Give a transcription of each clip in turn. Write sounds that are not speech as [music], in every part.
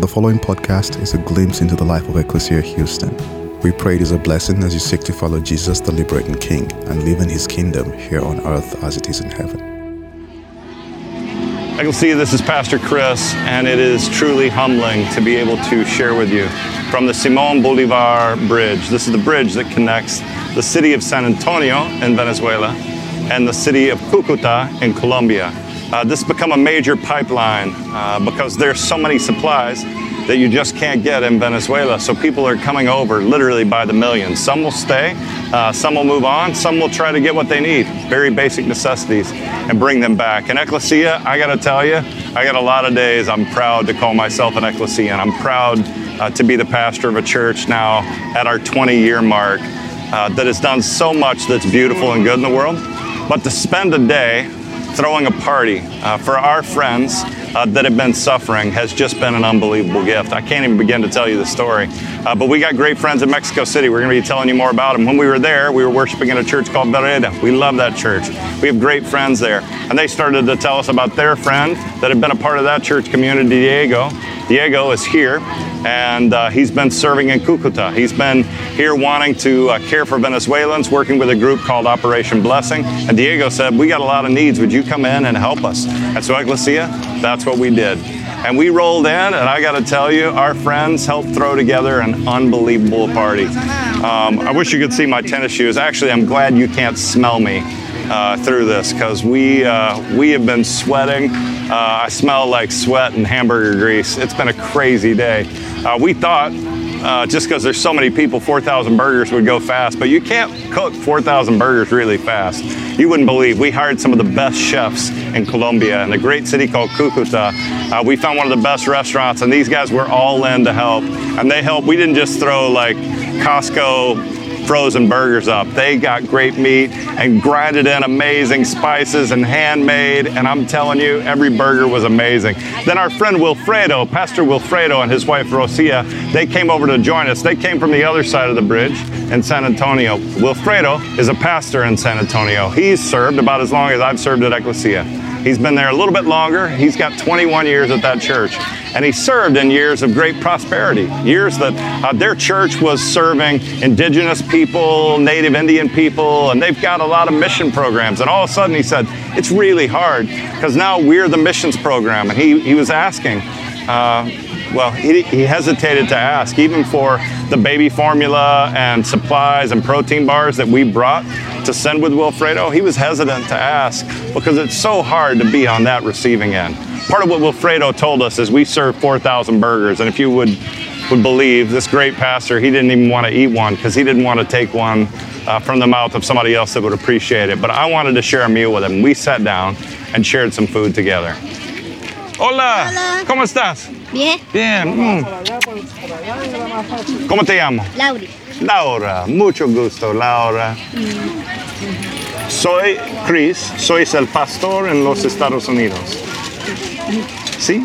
The following podcast is a glimpse into the life of Ecclesia Houston. We pray it is a blessing as you seek to follow Jesus, the liberating King, and live in his kingdom here on earth as it is in heaven. I can see this is Pastor Chris, and it is truly humbling to be able to share with you from the Simon Bolivar Bridge. This is the bridge that connects the city of San Antonio in Venezuela and the city of Cucuta in Colombia. Uh, this has become a major pipeline uh, because there's so many supplies that you just can't get in Venezuela. So people are coming over literally by the millions. Some will stay, uh, some will move on, some will try to get what they need, very basic necessities, and bring them back. And Ecclesia, I got to tell you, I got a lot of days I'm proud to call myself an Ecclesia, and I'm proud uh, to be the pastor of a church now at our 20 year mark uh, that has done so much that's beautiful and good in the world. But to spend a day throwing a party uh, for our friends uh, that have been suffering has just been an unbelievable gift. I can't even begin to tell you the story. Uh, but we got great friends in Mexico City. We're going to be telling you more about them. When we were there, we were worshiping in a church called Vereda. We love that church. We have great friends there. And they started to tell us about their friend that had been a part of that church community, Diego. Diego is here, and uh, he's been serving in Cucuta. He's been here wanting to uh, care for Venezuelans, working with a group called Operation Blessing. And Diego said, We got a lot of needs. Would you come in and help us? And so, Ecclesia, that's what we did. And we rolled in, and I got to tell you, our friends helped throw together an unbelievable party. Um, I wish you could see my tennis shoes. Actually, I'm glad you can't smell me. Uh, through this because we uh, we have been sweating. Uh, I smell like sweat and hamburger grease. It's been a crazy day. Uh, we thought uh, just because there's so many people, 4,000 burgers would go fast, but you can't cook 4,000 burgers really fast. You wouldn't believe. We hired some of the best chefs in Colombia in a great city called Cucuta. Uh, we found one of the best restaurants, and these guys were all in to help. And they helped. We didn't just throw like Costco frozen burgers up. They got great meat and grinded in amazing spices and handmade. And I'm telling you, every burger was amazing. Then our friend Wilfredo, Pastor Wilfredo, and his wife Rosia, they came over to join us. They came from the other side of the bridge in San Antonio. Wilfredo is a pastor in San Antonio. He's served about as long as I've served at Ecclesia. He's been there a little bit longer. He's got 21 years at that church. And he served in years of great prosperity, years that uh, their church was serving indigenous people, native Indian people, and they've got a lot of mission programs. And all of a sudden he said, it's really hard because now we're the missions program. And he, he was asking, uh, well, he, he, hesitated to ask, even for the baby formula and supplies and protein bars that we brought to send with Wilfredo. He was hesitant to ask because it's so hard to be on that receiving end. Part of what Wilfredo told us is we serve 4,000 burgers, and if you would would believe this great pastor, he didn't even want to eat one because he didn't want to take one uh, from the mouth of somebody else that would appreciate it. But I wanted to share a meal with him. We sat down and shared some food together. Hola, Hola. ¿cómo estás? Bien, Bien. mm. ¿Cómo te llamo? Lauri. Laura, mucho gusto, Laura. Soy Chris, soy el pastor en los Estados Unidos. ¿Sí?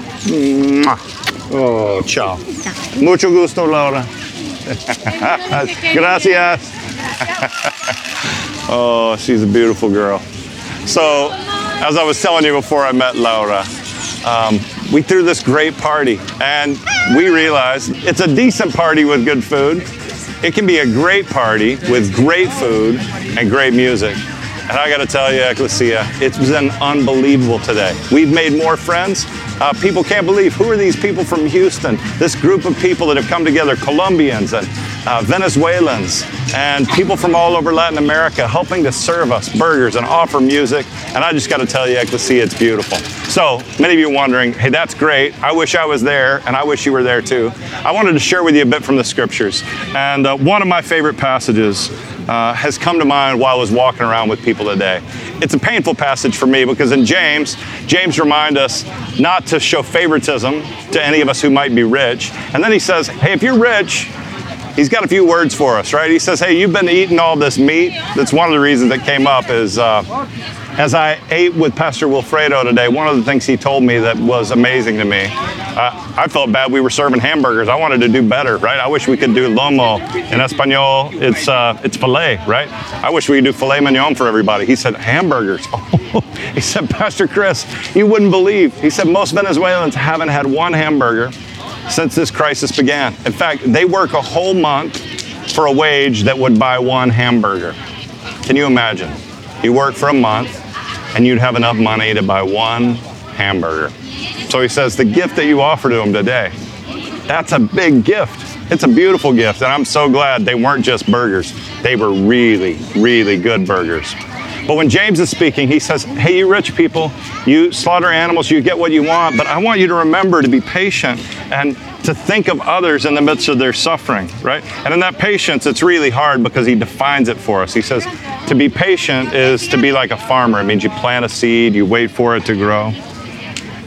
Oh, chao. Mucho gusto, Laura. [laughs] Gracias. [laughs] oh, she's a beautiful girl. So, as I was telling you before I met Laura, um, we threw this great party and we realized it's a decent party with good food. It can be a great party with great food and great music. And I got to tell you, Ecclesia, it's been unbelievable today. We've made more friends. Uh, people can't believe who are these people from Houston? This group of people that have come together, Colombians and uh, Venezuelans, and people from all over Latin America helping to serve us burgers and offer music. And I just got to tell you, Ecclesia, it's beautiful. So many of you are wondering, hey, that's great. I wish I was there, and I wish you were there too. I wanted to share with you a bit from the scriptures. And uh, one of my favorite passages uh, has come to mind while I was walking around with people today. It's a painful passage for me because in James, James reminds us not to show favoritism to any of us who might be rich. And then he says, hey, if you're rich, he's got a few words for us, right? He says, hey, you've been eating all this meat. That's one of the reasons that came up is uh, as I ate with Pastor Wilfredo today, one of the things he told me that was amazing to me, uh, I felt bad we were serving hamburgers. I wanted to do better, right? I wish we could do lomo. In Espanol, it's, uh, it's filet, right? I wish we could do filet mignon for everybody. He said, hamburgers. [laughs] he said, Pastor Chris, you wouldn't believe. He said, most Venezuelans haven't had one hamburger since this crisis began. In fact, they work a whole month for a wage that would buy one hamburger. Can you imagine? You work for a month and you'd have enough money to buy one hamburger. So he says, the gift that you offer to them today, that's a big gift. It's a beautiful gift, and I'm so glad they weren't just burgers. They were really, really good burgers. But when James is speaking, he says, Hey, you rich people, you slaughter animals, you get what you want, but I want you to remember to be patient and to think of others in the midst of their suffering, right? And in that patience, it's really hard because he defines it for us. He says, To be patient is to be like a farmer. It means you plant a seed, you wait for it to grow,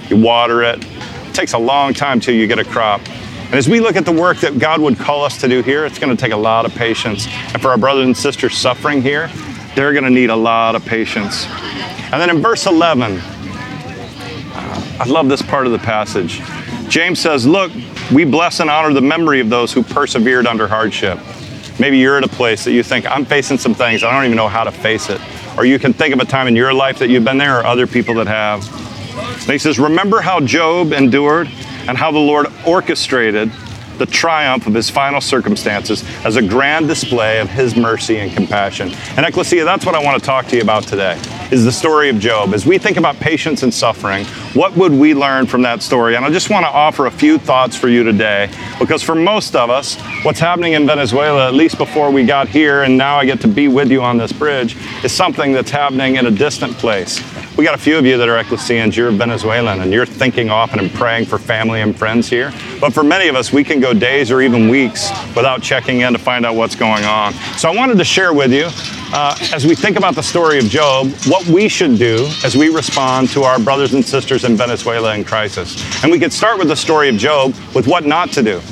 you water it. It takes a long time till you get a crop. And as we look at the work that God would call us to do here, it's going to take a lot of patience. And for our brothers and sisters suffering here, they're going to need a lot of patience. And then in verse 11, uh, I love this part of the passage. James says, Look, we bless and honor the memory of those who persevered under hardship. Maybe you're at a place that you think, I'm facing some things, I don't even know how to face it. Or you can think of a time in your life that you've been there or other people that have. And he says, Remember how Job endured and how the Lord orchestrated the triumph of his final circumstances as a grand display of his mercy and compassion. And Ecclesia, that's what I want to talk to you about today, is the story of Job. As we think about patience and suffering, what would we learn from that story? And I just want to offer a few thoughts for you today, because for most of us, what's happening in Venezuela, at least before we got here, and now I get to be with you on this bridge, is something that's happening in a distant place. We got a few of you that are Ecclesians, you're Venezuelan, and you're thinking often and praying for family and friends here. But for many of us, we can go days or even weeks without checking in to find out what's going on. So I wanted to share with you, uh, as we think about the story of Job, what we should do as we respond to our brothers and sisters in Venezuela in crisis. And we could start with the story of Job with what not to do.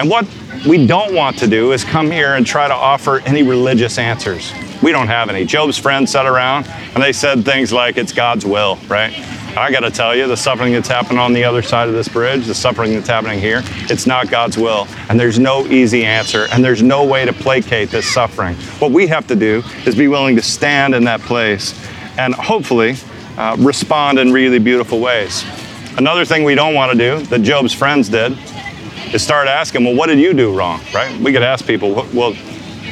And what we don't want to do is come here and try to offer any religious answers. We don't have any. Job's friends sat around and they said things like, it's God's will, right? I got to tell you, the suffering that's happening on the other side of this bridge, the suffering that's happening here, it's not God's will. And there's no easy answer, and there's no way to placate this suffering. What we have to do is be willing to stand in that place and hopefully uh, respond in really beautiful ways. Another thing we don't want to do, that Job's friends did, is start asking, well, what did you do wrong, right? We could ask people, well,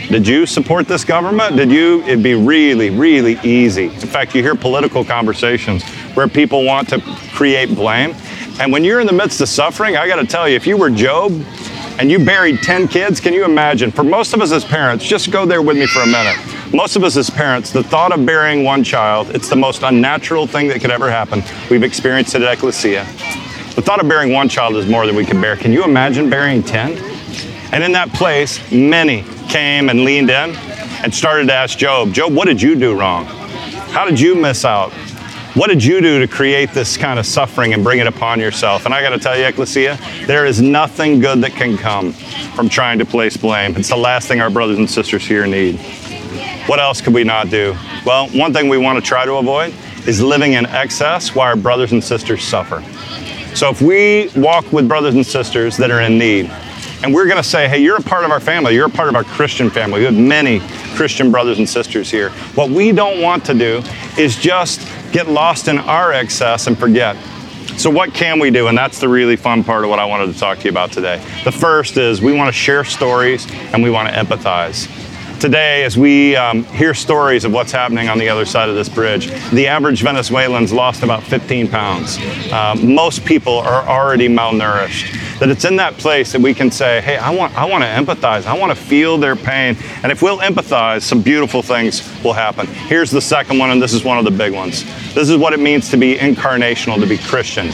did you support this government? Did you? It'd be really, really easy. In fact, you hear political conversations where people want to create blame. And when you're in the midst of suffering, I got to tell you, if you were Job and you buried 10 kids, can you imagine? For most of us as parents, just go there with me for a minute. Most of us as parents, the thought of burying one child, it's the most unnatural thing that could ever happen. We've experienced it at Ecclesia. The thought of burying one child is more than we can bear. Can you imagine burying 10? And in that place, many came and leaned in and started to ask Job, Job, what did you do wrong? How did you miss out? What did you do to create this kind of suffering and bring it upon yourself? And I got to tell you, Ecclesia, there is nothing good that can come from trying to place blame. It's the last thing our brothers and sisters here need. What else could we not do? Well, one thing we want to try to avoid is living in excess while our brothers and sisters suffer. So if we walk with brothers and sisters that are in need, and we're going to say, hey, you're a part of our family. You're a part of our Christian family. We have many Christian brothers and sisters here. What we don't want to do is just get lost in our excess and forget. So, what can we do? And that's the really fun part of what I wanted to talk to you about today. The first is we want to share stories and we want to empathize. Today, as we um, hear stories of what's happening on the other side of this bridge, the average Venezuelan's lost about 15 pounds. Uh, most people are already malnourished that it's in that place that we can say, hey, I want, I want to empathize. I want to feel their pain. And if we'll empathize, some beautiful things will happen. Here's the second one, and this is one of the big ones. This is what it means to be incarnational, to be Christian.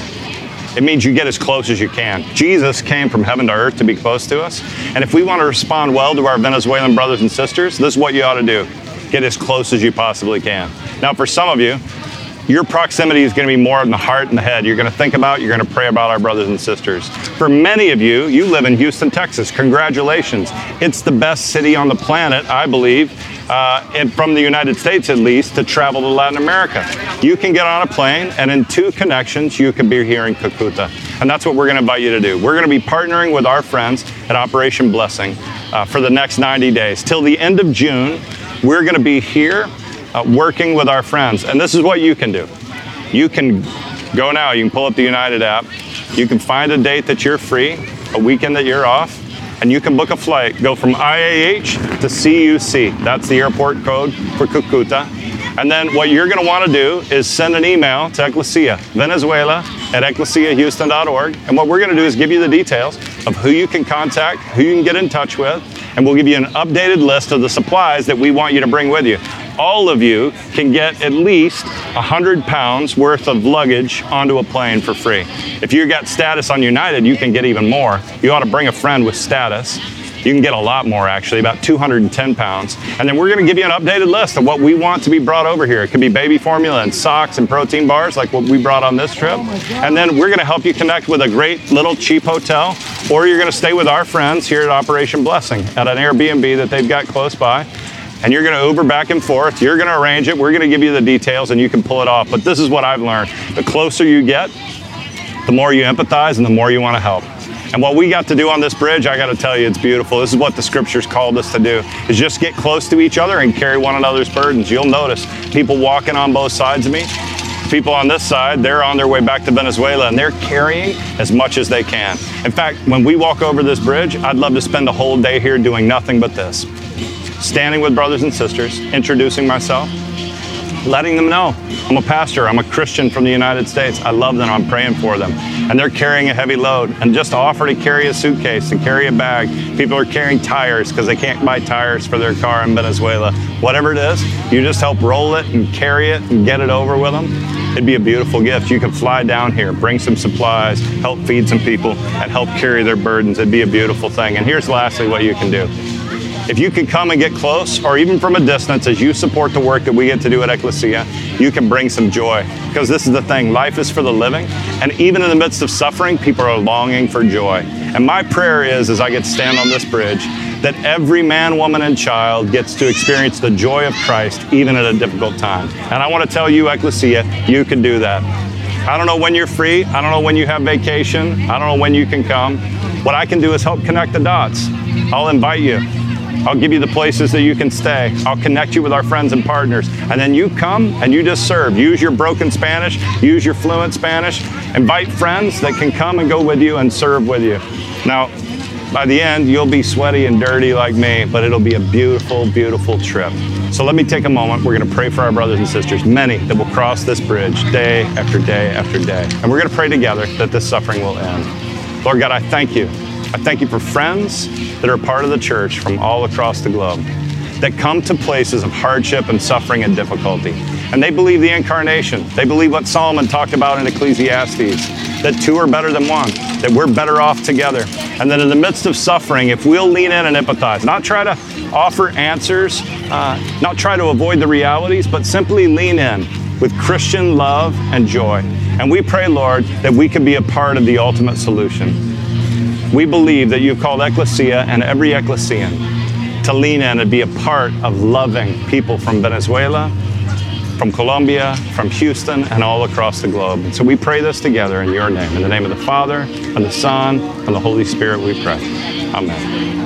It means you get as close as you can. Jesus came from heaven to earth to be close to us. And if we want to respond well to our Venezuelan brothers and sisters, this is what you ought to do get as close as you possibly can. Now, for some of you, your proximity is going to be more in the heart and the head. You're going to think about, you're going to pray about our brothers and sisters. For many of you, you live in Houston, Texas. Congratulations. It's the best city on the planet, I believe, uh, and from the United States at least, to travel to Latin America. You can get on a plane, and in two connections, you can be here in Cucuta. And that's what we're going to invite you to do. We're going to be partnering with our friends at Operation Blessing uh, for the next 90 days. Till the end of June, we're going to be here uh, working with our friends. And this is what you can do. You can go now, you can pull up the United app, you can find a date that you're free, a weekend that you're off, and you can book a flight, go from IAH to CUC. That's the airport code for Cucuta. And then what you're going to want to do is send an email to Ecclesia, Venezuela at ecclesiahouston.org. And what we're going to do is give you the details of who you can contact, who you can get in touch with, and we'll give you an updated list of the supplies that we want you to bring with you. All of you can get at least 100 pounds worth of luggage onto a plane for free. If you got status on United, you can get even more. You ought to bring a friend with status. You can get a lot more actually, about 210 pounds. And then we're going to give you an updated list of what we want to be brought over here. It could be baby formula and socks and protein bars like what we brought on this trip. And then we're going to help you connect with a great little cheap hotel, or you're going to stay with our friends here at Operation Blessing at an Airbnb that they've got close by and you're going to Uber back and forth. You're going to arrange it. We're going to give you the details and you can pull it off. But this is what I've learned the closer you get, the more you empathize and the more you want to help. And what we got to do on this bridge, I got to tell you, it's beautiful. This is what the scriptures called us to do, is just get close to each other and carry one another's burdens. You'll notice people walking on both sides of me. People on this side, they're on their way back to Venezuela and they're carrying as much as they can. In fact, when we walk over this bridge, I'd love to spend a whole day here doing nothing but this standing with brothers and sisters, introducing myself, letting them know I'm a pastor, I'm a Christian from the United States. I love them, I'm praying for them. And they're carrying a heavy load. And just to offer to carry a suitcase, to carry a bag, people are carrying tires because they can't buy tires for their car in Venezuela. Whatever it is, you just help roll it and carry it and get it over with them. It'd be a beautiful gift. You can fly down here, bring some supplies, help feed some people, and help carry their burdens. It'd be a beautiful thing. And here's lastly what you can do. If you can come and get close, or even from a distance, as you support the work that we get to do at Ecclesia, you can bring some joy. Because this is the thing life is for the living. And even in the midst of suffering, people are longing for joy. And my prayer is, as I get to stand on this bridge, that every man, woman, and child gets to experience the joy of Christ even at a difficult time. And I want to tell you, Ecclesia, you can do that. I don't know when you're free. I don't know when you have vacation. I don't know when you can come. What I can do is help connect the dots. I'll invite you. I'll give you the places that you can stay. I'll connect you with our friends and partners. And then you come and you just serve. Use your broken Spanish, use your fluent Spanish. Invite friends that can come and go with you and serve with you. Now, by the end, you'll be sweaty and dirty like me, but it'll be a beautiful, beautiful trip. So let me take a moment. We're going to pray for our brothers and sisters, many that will cross this bridge day after day after day. And we're going to pray together that this suffering will end. Lord God, I thank you I thank you for friends that are part of the church from all across the globe that come to places of hardship and suffering and difficulty. And they believe the incarnation. They believe what Solomon talked about in Ecclesiastes that two are better than one, that we're better off together. And that in the midst of suffering, if we'll lean in and empathize, not try to offer answers, uh, not try to avoid the realities, but simply lean in with Christian love and joy. And we pray, Lord, that we can be a part of the ultimate solution we believe that you've called Ecclesia and every Ecclesian to lean in and be a part of loving people from Venezuela, from Colombia, from Houston, and all across the globe. And so we pray this together in your name. In the name of the Father, and the Son, and the Holy Spirit, we pray. Amen.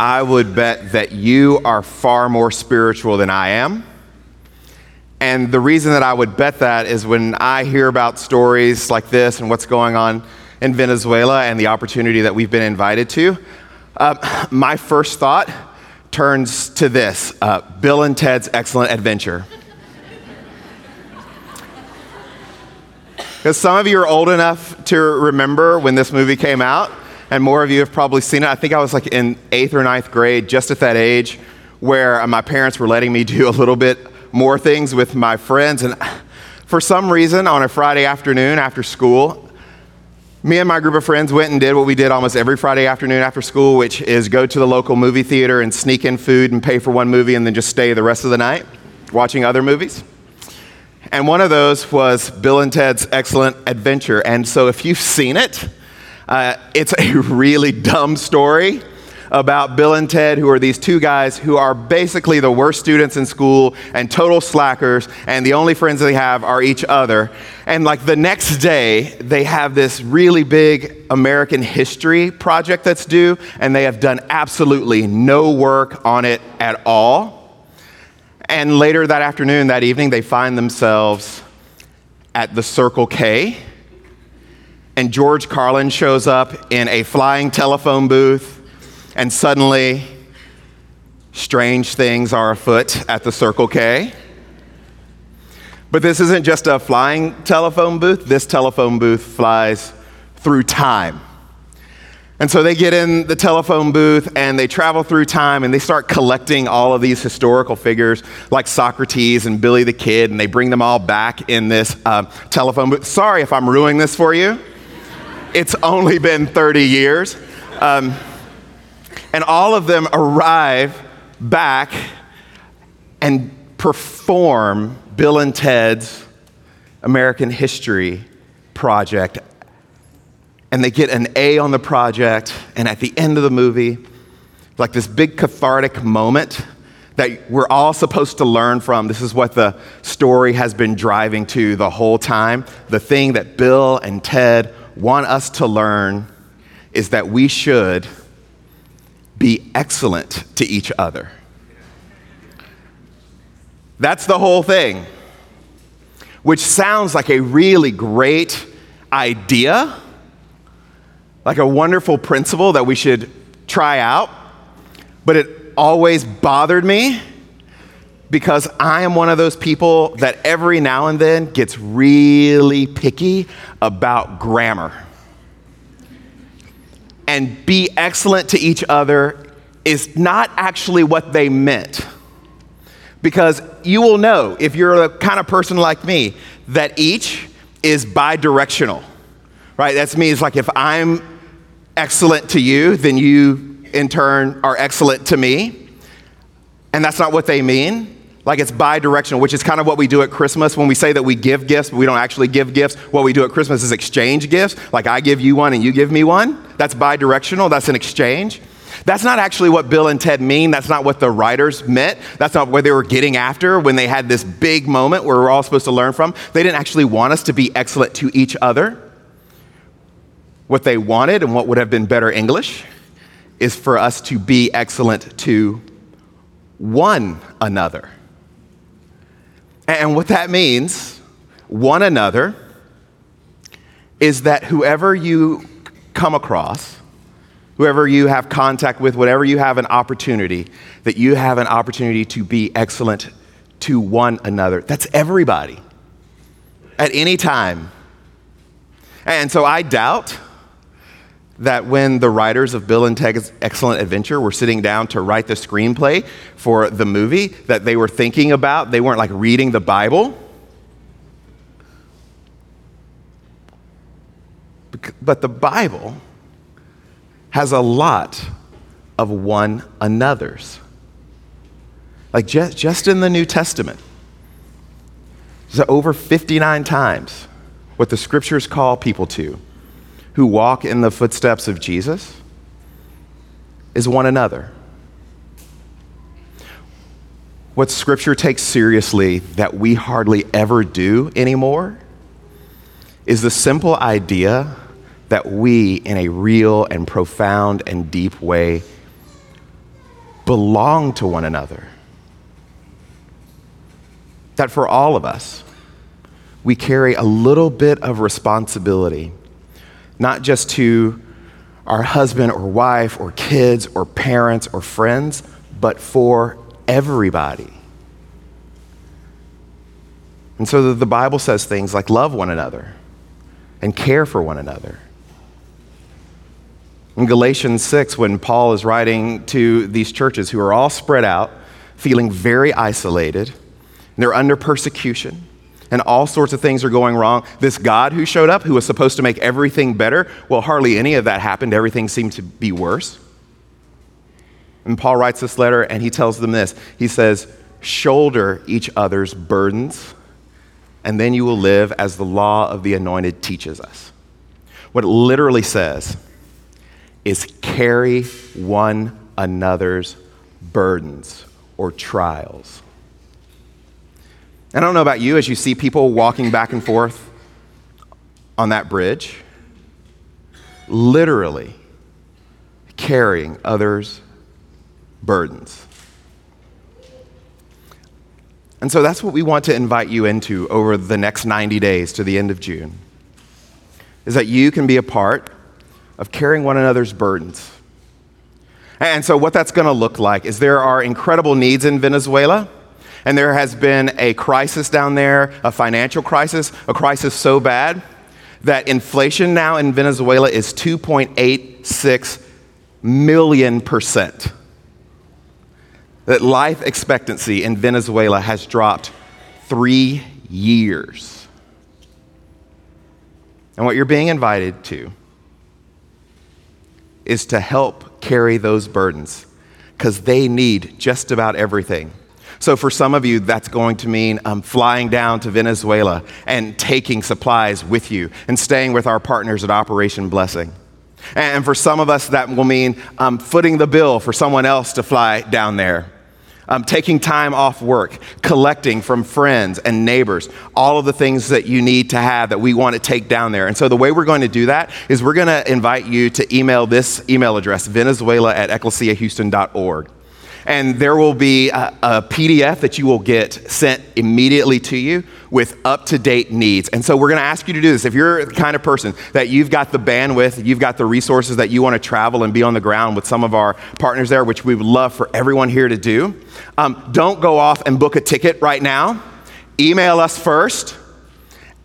I would bet that you are far more spiritual than I am. And the reason that I would bet that is when I hear about stories like this and what's going on in Venezuela and the opportunity that we've been invited to, uh, [clears throat] my first thought turns to this uh, Bill and Ted's Excellent Adventure. Because some of you are old enough to remember when this movie came out, and more of you have probably seen it. I think I was like in eighth or ninth grade, just at that age, where my parents were letting me do a little bit more things with my friends. And for some reason, on a Friday afternoon after school, me and my group of friends went and did what we did almost every Friday afternoon after school, which is go to the local movie theater and sneak in food and pay for one movie and then just stay the rest of the night watching other movies. And one of those was Bill and Ted's Excellent Adventure. And so if you've seen it, uh, it's a [laughs] really dumb story about Bill and Ted, who are these two guys who are basically the worst students in school and total slackers, and the only friends they have are each other. And like the next day, they have this really big American history project that's due, and they have done absolutely no work on it at all. And later that afternoon, that evening, they find themselves at the Circle K, and George Carlin shows up in a flying telephone booth, and suddenly strange things are afoot at the Circle K. But this isn't just a flying telephone booth, this telephone booth flies through time. And so they get in the telephone booth and they travel through time and they start collecting all of these historical figures like Socrates and Billy the Kid and they bring them all back in this uh, telephone booth. Sorry if I'm ruining this for you. It's only been 30 years. Um, and all of them arrive back and perform Bill and Ted's American History Project and they get an A on the project, and at the end of the movie, like this big cathartic moment that we're all supposed to learn from. This is what the story has been driving to the whole time. The thing that Bill and Ted want us to learn is that we should be excellent to each other. That's the whole thing, which sounds like a really great idea like a wonderful principle that we should try out, but it always bothered me because I am one of those people that every now and then gets really picky about grammar. And be excellent to each other is not actually what they meant. Because you will know, if you're a kind of person like me, that each is bi directional, right? That means like if I'm excellent to you, then you in turn are excellent to me. And that's not what they mean. Like it's bi directional, which is kind of what we do at Christmas. When we say that we give gifts, but we don't actually give gifts. What we do at Christmas is exchange gifts. Like I give you one and you give me one. That's bi directional, that's an exchange. That's not actually what Bill and Ted mean. That's not what the writers meant. That's not what they were getting after when they had this big moment where we're all supposed to learn from. They didn't actually want us to be excellent to each other. What they wanted and what would have been better English is for us to be excellent to one another. And what that means, one another, is that whoever you come across, whoever you have contact with, whatever you have an opportunity, that you have an opportunity to be excellent to one another. That's everybody at any time. And so I doubt that when the writers of Bill and Ted's Excellent Adventure were sitting down to write the screenplay for the movie, that they were thinking about, they weren't like reading the Bible. But the Bible has a lot of one another's. Like just, just in the New Testament, there's over 59 times what the scriptures call people to who walk in the footsteps of Jesus is one another. What Scripture takes seriously that we hardly ever do anymore is the simple idea that we, in a real and profound and deep way, belong to one another. That for all of us, we carry a little bit of responsibility not just to our husband or wife or kids or parents or friends, but for everybody. And so the Bible says things like love one another and care for one another. In Galatians 6, when Paul is writing to these churches who are all spread out, feeling very isolated, and they're under persecution, and all sorts of things are going wrong. This God who showed up, who was supposed to make everything better, well, hardly any of that happened. Everything seemed to be worse. And Paul writes this letter and he tells them this He says, Shoulder each other's burdens, and then you will live as the law of the anointed teaches us. What it literally says is carry one another's burdens or trials. I don't know about you as you see people walking back and forth on that bridge, literally carrying others' burdens. And so that's what we want to invite you into over the next 90 days to the end of June. Is that you can be a part of carrying one another's burdens. And so what that's going to look like is there are incredible needs in Venezuela. And there has been a crisis down there, a financial crisis, a crisis so bad that inflation now in Venezuela is 2.86 million percent. That life expectancy in Venezuela has dropped three years. And what you're being invited to is to help carry those burdens because they need just about everything. So, for some of you, that's going to mean um, flying down to Venezuela and taking supplies with you and staying with our partners at Operation Blessing. And for some of us, that will mean um, footing the bill for someone else to fly down there. Um, taking time off work, collecting from friends and neighbors, all of the things that you need to have that we want to take down there. And so, the way we're going to do that is we're going to invite you to email this email address, venezuela at ecclesiahouston.org and there will be a, a, PDF that you will get sent immediately to you with up to date needs. And so we're going to ask you to do this. If you're the kind of person that you've got the bandwidth, you've got the resources that you want to travel and be on the ground with some of our partners there, which we would love for everyone here to do, um, don't go off and book a ticket right now. Email us first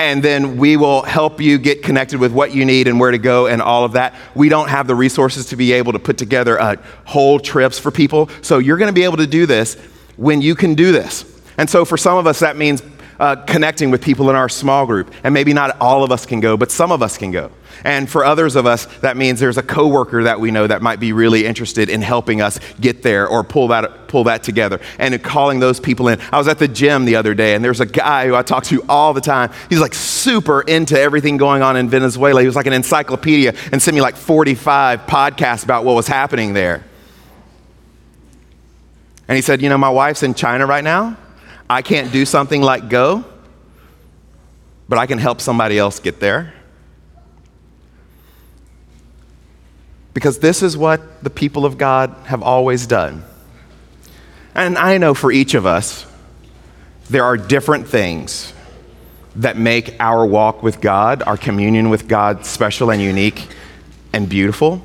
and then we will help you get connected with what you need and where to go and all of that. We don't have the resources to be able to put together uh, whole trips for people. So you're going to be able to do this when you can do this. And so for some of us, that means uh, connecting with people in our small group. And maybe not all of us can go, but some of us can go. And for others of us, that means there's a coworker that we know that might be really interested in helping us get there or pull that, pull that together. And calling those people in. I was at the gym the other day, and there's a guy who I talk to all the time. He's like super into everything going on in Venezuela. He was like an encyclopedia and sent me like 45 podcasts about what was happening there. And he said, You know, my wife's in China right now. I can't do something like go, but I can help somebody else get there. Because this is what the people of God have always done. And I know for each of us, there are different things that make our walk with God, our communion with God, special and unique and beautiful.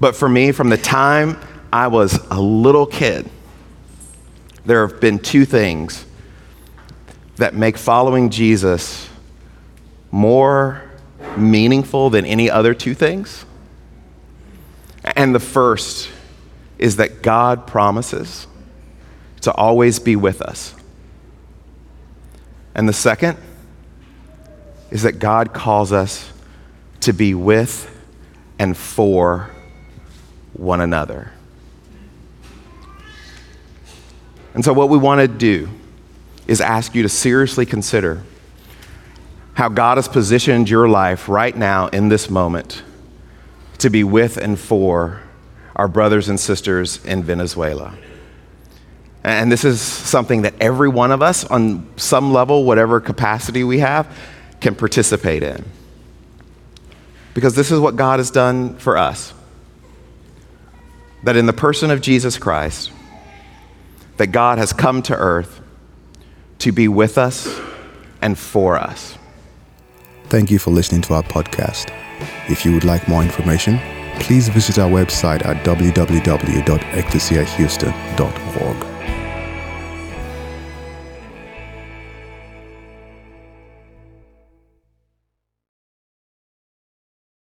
But for me, from the time I was a little kid, there have been two things that make following Jesus more meaningful than any other two things. And the first is that God promises to always be with us. And the second is that God calls us to be with and for one another. And so, what we want to do is ask you to seriously consider how God has positioned your life right now in this moment to be with and for our brothers and sisters in Venezuela. And this is something that every one of us, on some level, whatever capacity we have, can participate in. Because this is what God has done for us. That in the person of Jesus Christ, that God has come to earth to be with us and for us. Thank you for listening to our podcast. If you would like more information, please visit our website at www.ecclesiahouston.org.